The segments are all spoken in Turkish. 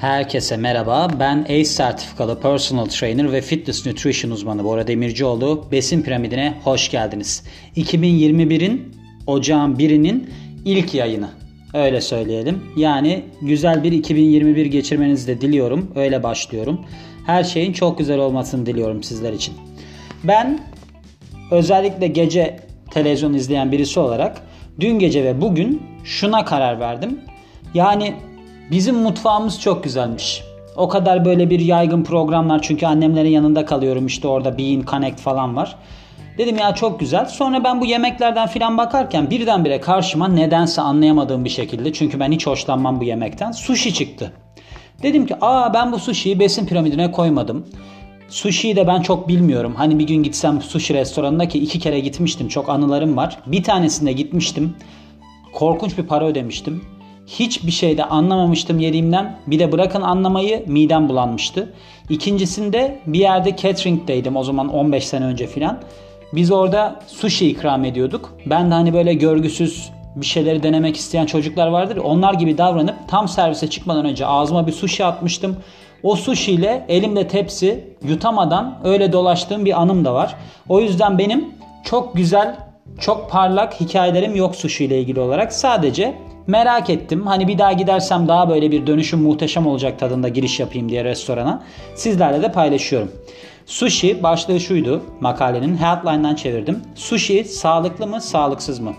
Herkese merhaba. Ben ACE sertifikalı personal trainer ve fitness nutrition uzmanı Bora Demircioğlu. Besin piramidine hoş geldiniz. 2021'in ocağın birinin ilk yayını. Öyle söyleyelim. Yani güzel bir 2021 geçirmenizi de diliyorum. Öyle başlıyorum. Her şeyin çok güzel olmasını diliyorum sizler için. Ben özellikle gece televizyon izleyen birisi olarak dün gece ve bugün şuna karar verdim. Yani Bizim mutfağımız çok güzelmiş. O kadar böyle bir yaygın programlar çünkü annemlerin yanında kalıyorum işte orada Bean Connect falan var. Dedim ya çok güzel. Sonra ben bu yemeklerden filan bakarken birdenbire karşıma nedense anlayamadığım bir şekilde çünkü ben hiç hoşlanmam bu yemekten sushi çıktı. Dedim ki aa ben bu sushi'yi besin piramidine koymadım. Sushi'yi de ben çok bilmiyorum. Hani bir gün gitsem sushi restoranına ki iki kere gitmiştim. Çok anılarım var. Bir tanesinde gitmiştim. Korkunç bir para ödemiştim. Hiçbir şeyde anlamamıştım yediğimden. Bir de bırakın anlamayı midem bulanmıştı. İkincisinde bir yerde catering'deydim o zaman 15 sene önce filan. Biz orada sushi ikram ediyorduk. Ben de hani böyle görgüsüz bir şeyleri denemek isteyen çocuklar vardır. Onlar gibi davranıp tam servise çıkmadan önce ağzıma bir sushi atmıştım. O sushi ile elimde tepsi yutamadan öyle dolaştığım bir anım da var. O yüzden benim çok güzel, çok parlak hikayelerim yok sushi ile ilgili olarak. Sadece Merak ettim. Hani bir daha gidersem daha böyle bir dönüşüm muhteşem olacak tadında giriş yapayım diye restorana. Sizlerle de paylaşıyorum. Sushi başlığı şuydu makalenin. Headline'dan çevirdim. Sushi sağlıklı mı sağlıksız mı?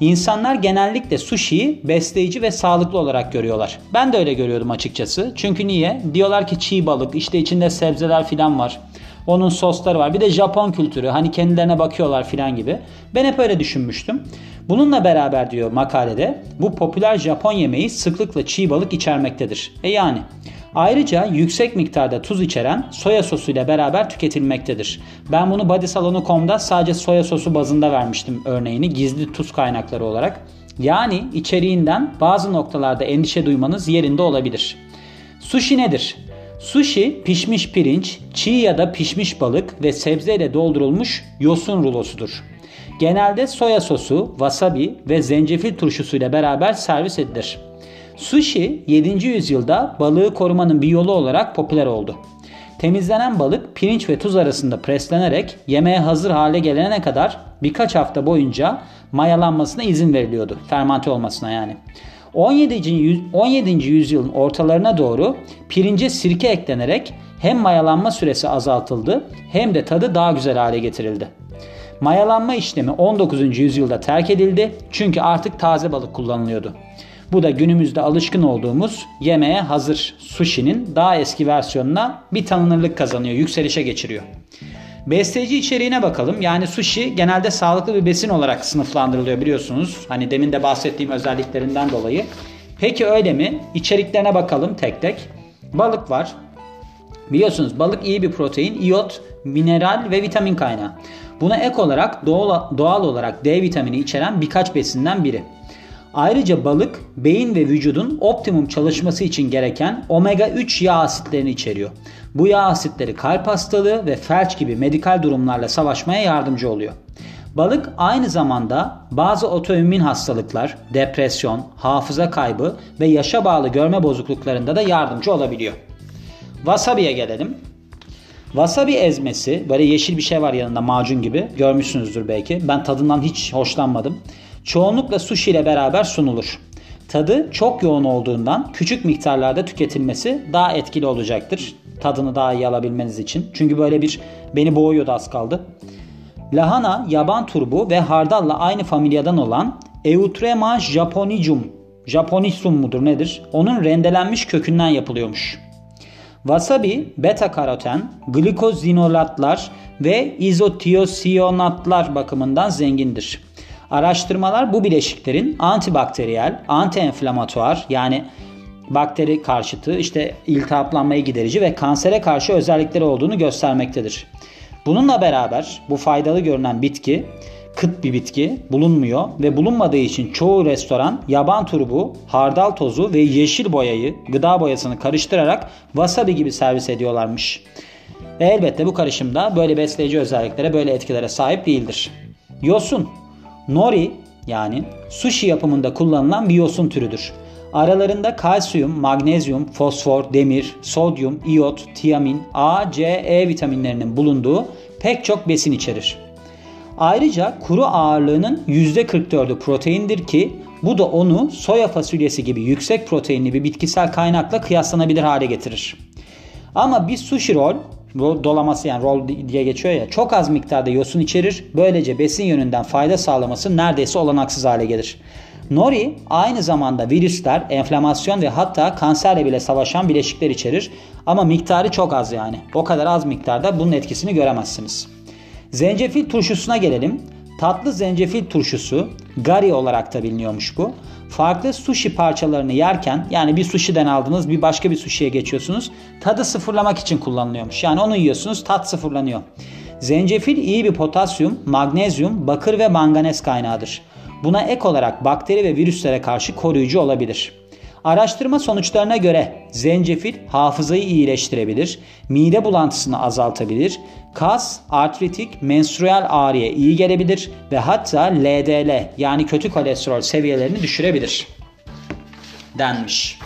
İnsanlar genellikle sushi'yi besleyici ve sağlıklı olarak görüyorlar. Ben de öyle görüyordum açıkçası. Çünkü niye? Diyorlar ki çiğ balık, işte içinde sebzeler filan var. Onun sosları var. Bir de Japon kültürü. Hani kendilerine bakıyorlar filan gibi. Ben hep öyle düşünmüştüm. Bununla beraber diyor makalede bu popüler Japon yemeği sıklıkla çiğ balık içermektedir. E yani Ayrıca yüksek miktarda tuz içeren soya sosu ile beraber tüketilmektedir. Ben bunu bodysalonu.com'da sadece soya sosu bazında vermiştim örneğini gizli tuz kaynakları olarak. Yani içeriğinden bazı noktalarda endişe duymanız yerinde olabilir. Sushi nedir? Sushi pişmiş pirinç, çiğ ya da pişmiş balık ve sebzeyle doldurulmuş yosun rulosudur. Genelde soya sosu, wasabi ve zencefil turşusuyla beraber servis edilir. Sushi 7. yüzyılda balığı korumanın bir yolu olarak popüler oldu. Temizlenen balık pirinç ve tuz arasında preslenerek yemeğe hazır hale gelene kadar birkaç hafta boyunca mayalanmasına izin veriliyordu. Fermante olmasına yani. 17. 17. yüzyılın ortalarına doğru pirince sirke eklenerek hem mayalanma süresi azaltıldı hem de tadı daha güzel hale getirildi. Mayalanma işlemi 19. yüzyılda terk edildi çünkü artık taze balık kullanılıyordu. Bu da günümüzde alışkın olduğumuz yemeğe hazır sushi'nin daha eski versiyonuna bir tanınırlık kazanıyor, yükselişe geçiriyor. Besleyici içeriğine bakalım. Yani sushi genelde sağlıklı bir besin olarak sınıflandırılıyor biliyorsunuz. Hani demin de bahsettiğim özelliklerinden dolayı. Peki öyle mi? İçeriklerine bakalım tek tek. Balık var. Biliyorsunuz balık iyi bir protein, iyot, mineral ve vitamin kaynağı. Buna ek olarak doğal, doğal olarak D vitamini içeren birkaç besinden biri. Ayrıca balık beyin ve vücudun optimum çalışması için gereken omega 3 yağ asitlerini içeriyor. Bu yağ asitleri kalp hastalığı ve felç gibi medikal durumlarla savaşmaya yardımcı oluyor. Balık aynı zamanda bazı otoimmün hastalıklar, depresyon, hafıza kaybı ve yaşa bağlı görme bozukluklarında da yardımcı olabiliyor. Wasabi'ye gelelim. Wasabi ezmesi böyle yeşil bir şey var yanında macun gibi görmüşsünüzdür belki. Ben tadından hiç hoşlanmadım. Çoğunlukla sushi ile beraber sunulur. Tadı çok yoğun olduğundan küçük miktarlarda tüketilmesi daha etkili olacaktır. Tadını daha iyi alabilmeniz için. Çünkü böyle bir beni boğuyordu az kaldı. Lahana, yaban turbu ve hardalla aynı familyadan olan Eutrema japonicum, japonicum mudur nedir? Onun rendelenmiş kökünden yapılıyormuş. Wasabi, beta karoten, glikozinolatlar ve izotiosiyonatlar bakımından zengindir. Araştırmalar bu bileşiklerin antibakteriyel, antienflamatuar yani bakteri karşıtı, işte iltihaplanmayı giderici ve kansere karşı özellikleri olduğunu göstermektedir. Bununla beraber bu faydalı görünen bitki kıt bir bitki bulunmuyor ve bulunmadığı için çoğu restoran yaban turbu, hardal tozu ve yeşil boyayı, gıda boyasını karıştırarak wasabi gibi servis ediyorlarmış. Ve elbette bu karışımda böyle besleyici özelliklere, böyle etkilere sahip değildir. Yosun Nori yani sushi yapımında kullanılan bir yosun türüdür. Aralarında kalsiyum, magnezyum, fosfor, demir, sodyum, iyot, tiamin, A, C, E vitaminlerinin bulunduğu pek çok besin içerir. Ayrıca kuru ağırlığının %44'ü proteindir ki bu da onu soya fasulyesi gibi yüksek proteinli bir bitkisel kaynakla kıyaslanabilir hale getirir. Ama bir sushi roll dolaması yani roll diye geçiyor ya çok az miktarda yosun içerir. Böylece besin yönünden fayda sağlaması neredeyse olanaksız hale gelir. Nori aynı zamanda virüsler, enflamasyon ve hatta kanserle bile savaşan bileşikler içerir. Ama miktarı çok az yani. O kadar az miktarda bunun etkisini göremezsiniz. Zencefil turşusuna gelelim. Tatlı zencefil turşusu, gari olarak da biliniyormuş bu. Farklı sushi parçalarını yerken yani bir sushi'den aldınız bir başka bir sushi'ye geçiyorsunuz. Tadı sıfırlamak için kullanılıyormuş. Yani onu yiyorsunuz tat sıfırlanıyor. Zencefil iyi bir potasyum, magnezyum, bakır ve manganez kaynağıdır. Buna ek olarak bakteri ve virüslere karşı koruyucu olabilir. Araştırma sonuçlarına göre zencefil hafızayı iyileştirebilir, mide bulantısını azaltabilir, kas, artritik, menstrual ağrıya iyi gelebilir ve hatta LDL yani kötü kolesterol seviyelerini düşürebilir denmiş.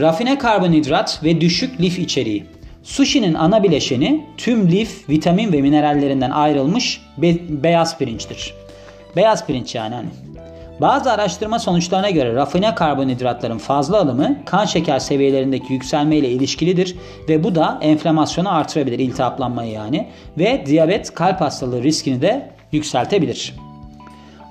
Rafine karbonhidrat ve düşük lif içeriği. Sushi'nin ana bileşeni tüm lif, vitamin ve minerallerinden ayrılmış be- beyaz pirinçtir. Beyaz pirinç yani hani. Bazı araştırma sonuçlarına göre rafine karbonhidratların fazla alımı kan şeker seviyelerindeki yükselme ile ilişkilidir ve bu da enflamasyonu artırabilir, iltihaplanmayı yani ve diyabet, kalp hastalığı riskini de yükseltebilir.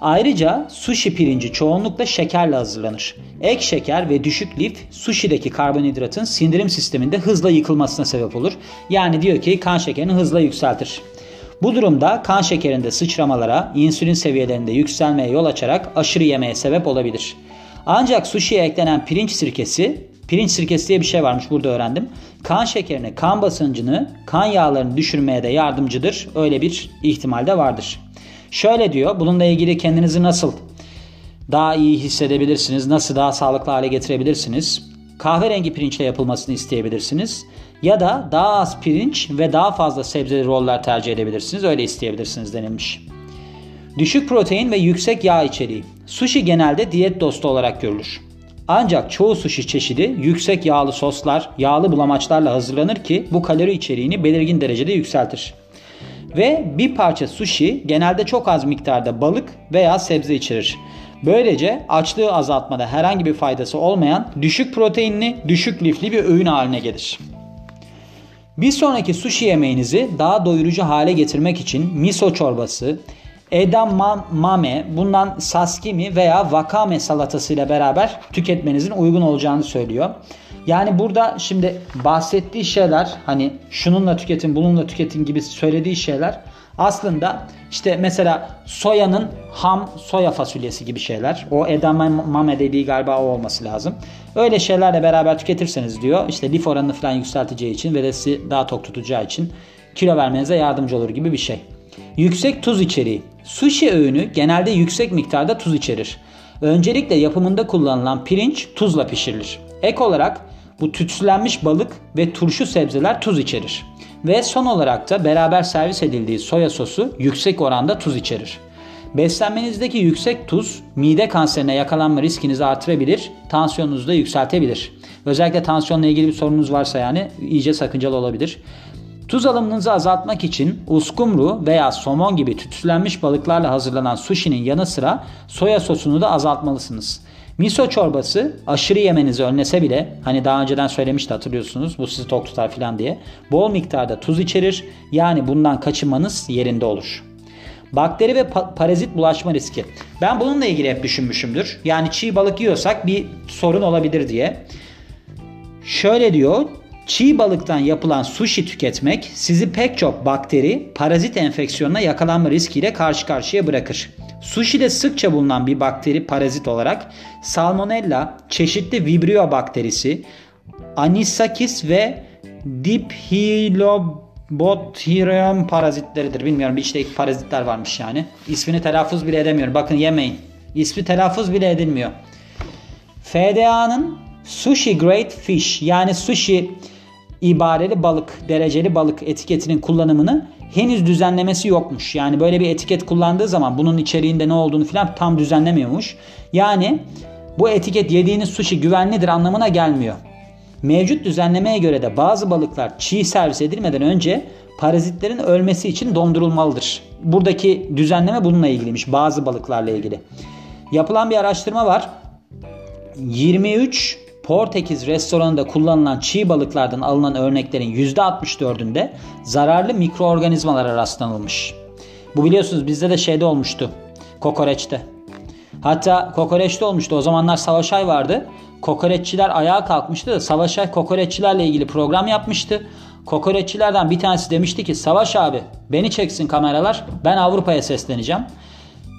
Ayrıca sushi pirinci çoğunlukla şekerle hazırlanır. Ek şeker ve düşük lif sushi'deki karbonhidratın sindirim sisteminde hızla yıkılmasına sebep olur. Yani diyor ki kan şekerini hızla yükseltir. Bu durumda kan şekerinde sıçramalara, insülin seviyelerinde yükselmeye yol açarak aşırı yemeye sebep olabilir. Ancak sushi'ye eklenen pirinç sirkesi, pirinç sirkesi diye bir şey varmış burada öğrendim. Kan şekerini, kan basıncını, kan yağlarını düşürmeye de yardımcıdır. Öyle bir ihtimal de vardır. Şöyle diyor, bununla ilgili kendinizi nasıl daha iyi hissedebilirsiniz, nasıl daha sağlıklı hale getirebilirsiniz? Kahverengi pirinçle yapılmasını isteyebilirsiniz. Ya da daha az pirinç ve daha fazla sebzeli roller tercih edebilirsiniz. Öyle isteyebilirsiniz denilmiş. Düşük protein ve yüksek yağ içeriği. Sushi genelde diyet dostu olarak görülür. Ancak çoğu sushi çeşidi yüksek yağlı soslar, yağlı bulamaçlarla hazırlanır ki bu kalori içeriğini belirgin derecede yükseltir. Ve bir parça sushi genelde çok az miktarda balık veya sebze içerir. Böylece açlığı azaltmada herhangi bir faydası olmayan düşük proteinli, düşük lifli bir öğün haline gelir. Bir sonraki sushi yemeğinizi daha doyurucu hale getirmek için miso çorbası, edamame, bundan sashimi veya wakame salatası ile beraber tüketmenizin uygun olacağını söylüyor. Yani burada şimdi bahsettiği şeyler hani şununla tüketin bununla tüketin gibi söylediği şeyler aslında işte mesela soyanın ham soya fasulyesi gibi şeyler. O edamame dediği galiba o olması lazım. Öyle şeylerle beraber tüketirseniz diyor işte lif oranını falan yükselteceği için ve de daha tok tutacağı için kilo vermenize yardımcı olur gibi bir şey. Yüksek tuz içeriği. Sushi öğünü genelde yüksek miktarda tuz içerir. Öncelikle yapımında kullanılan pirinç tuzla pişirilir. Ek olarak bu tütsülenmiş balık ve turşu sebzeler tuz içerir. Ve son olarak da beraber servis edildiği soya sosu yüksek oranda tuz içerir. Beslenmenizdeki yüksek tuz mide kanserine yakalanma riskinizi artırabilir, tansiyonunuzu da yükseltebilir. Özellikle tansiyonla ilgili bir sorunuz varsa yani iyice sakıncalı olabilir. Tuz alımınızı azaltmak için uskumru veya somon gibi tütsülenmiş balıklarla hazırlanan sushi'nin yanı sıra soya sosunu da azaltmalısınız. Miso çorbası aşırı yemenizi önlese bile hani daha önceden söylemişti hatırlıyorsunuz bu sizi tok tutar falan diye bol miktarda tuz içerir yani bundan kaçınmanız yerinde olur. Bakteri ve pa- parazit bulaşma riski. Ben bununla ilgili hep düşünmüşümdür. Yani çiğ balık yiyorsak bir sorun olabilir diye. Şöyle diyor. Çiğ balıktan yapılan sushi tüketmek sizi pek çok bakteri, parazit enfeksiyonuna yakalanma riskiyle karşı karşıya bırakır. Sushi'de sıkça bulunan bir bakteri parazit olarak Salmonella, çeşitli Vibrio bakterisi, Anisakis ve Diphylobothyrium parazitleridir. Bilmiyorum işte parazitler varmış yani. İsmini telaffuz bile edemiyorum. Bakın yemeyin. İsmi telaffuz bile edilmiyor. FDA'nın Sushi Grade Fish yani sushi ibareli balık, dereceli balık etiketinin kullanımını henüz düzenlemesi yokmuş. Yani böyle bir etiket kullandığı zaman bunun içeriğinde ne olduğunu falan tam düzenlemiyormuş. Yani Bu etiket yediğiniz sushi güvenlidir anlamına gelmiyor. Mevcut düzenlemeye göre de bazı balıklar çiğ servis edilmeden önce parazitlerin ölmesi için dondurulmalıdır. Buradaki düzenleme bununla ilgiliymiş. Bazı balıklarla ilgili. Yapılan bir araştırma var. 23 Portekiz restoranında kullanılan çiğ balıklardan alınan örneklerin %64'ünde zararlı mikroorganizmalara rastlanılmış. Bu biliyorsunuz bizde de şeyde olmuştu. Kokoreçte. Hatta kokoreçte olmuştu. O zamanlar Savaşay vardı. Kokoreççiler ayağa kalkmıştı da Savaşay kokoreççilerle ilgili program yapmıştı. Kokoreççilerden bir tanesi demişti ki Savaş abi beni çeksin kameralar ben Avrupa'ya sesleneceğim.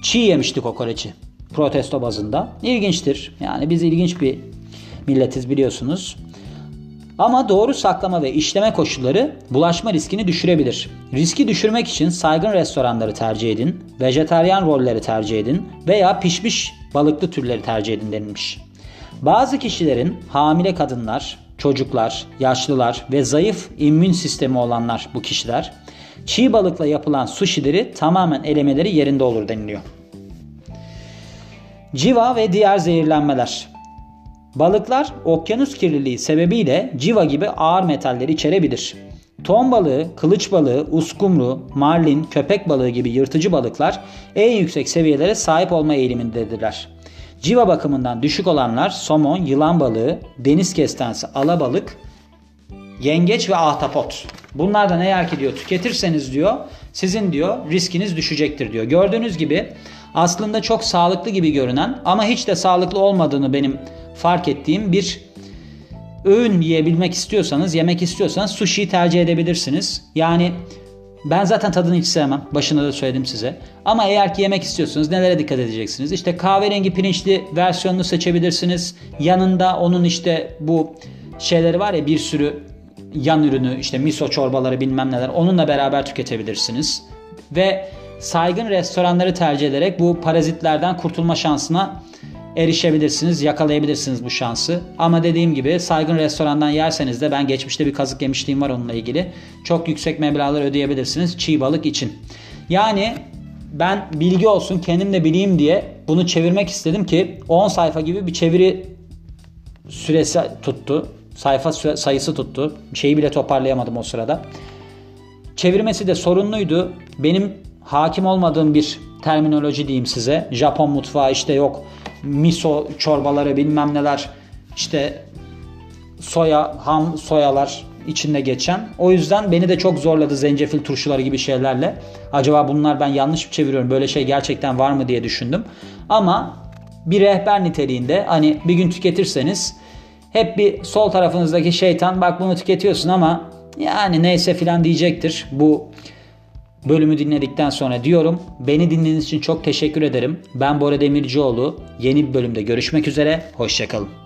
Çiğ yemişti kokoreçi protesto bazında. İlginçtir. Yani biz ilginç bir milletiz biliyorsunuz. Ama doğru saklama ve işleme koşulları bulaşma riskini düşürebilir. Riski düşürmek için saygın restoranları tercih edin, vejetaryen rolleri tercih edin veya pişmiş balıklı türleri tercih edin denilmiş. Bazı kişilerin hamile kadınlar, çocuklar, yaşlılar ve zayıf immün sistemi olanlar bu kişiler çiğ balıkla yapılan sushileri tamamen elemeleri yerinde olur deniliyor. Civa ve diğer zehirlenmeler. Balıklar okyanus kirliliği sebebiyle civa gibi ağır metalleri içerebilir. Ton balığı, kılıç balığı, uskumru, marlin, köpek balığı gibi yırtıcı balıklar en yüksek seviyelere sahip olma eğilimindedirler. Civa bakımından düşük olanlar somon, yılan balığı, deniz kestanesi, alabalık, yengeç ve ahtapot. Bunlardan eğer ki diyor tüketirseniz diyor sizin diyor riskiniz düşecektir diyor. Gördüğünüz gibi aslında çok sağlıklı gibi görünen ama hiç de sağlıklı olmadığını benim fark ettiğim bir öğün yiyebilmek istiyorsanız, yemek istiyorsanız sushi tercih edebilirsiniz. Yani ben zaten tadını hiç sevmem. Başında da söyledim size. Ama eğer ki yemek istiyorsanız nelere dikkat edeceksiniz? İşte kahverengi pirinçli versiyonunu seçebilirsiniz. Yanında onun işte bu şeyleri var ya bir sürü yan ürünü işte miso çorbaları bilmem neler onunla beraber tüketebilirsiniz. Ve saygın restoranları tercih ederek bu parazitlerden kurtulma şansına erişebilirsiniz, yakalayabilirsiniz bu şansı. Ama dediğim gibi saygın restorandan yerseniz de ben geçmişte bir kazık yemişliğim var onunla ilgili. Çok yüksek meblağlar ödeyebilirsiniz çiğ balık için. Yani ben bilgi olsun kendim de bileyim diye bunu çevirmek istedim ki 10 sayfa gibi bir çeviri süresi tuttu. Sayfa sayısı tuttu. Şeyi bile toparlayamadım o sırada. Çevirmesi de sorunluydu. Benim hakim olmadığım bir terminoloji diyeyim size. Japon mutfağı işte yok miso çorbaları bilmem neler işte soya ham soyalar içinde geçen. O yüzden beni de çok zorladı zencefil turşuları gibi şeylerle. Acaba bunlar ben yanlış mı çeviriyorum böyle şey gerçekten var mı diye düşündüm. Ama bir rehber niteliğinde hani bir gün tüketirseniz hep bir sol tarafınızdaki şeytan bak bunu tüketiyorsun ama yani neyse filan diyecektir. Bu bölümü dinledikten sonra diyorum. Beni dinlediğiniz için çok teşekkür ederim. Ben Bora Demircioğlu. Yeni bir bölümde görüşmek üzere. Hoşçakalın.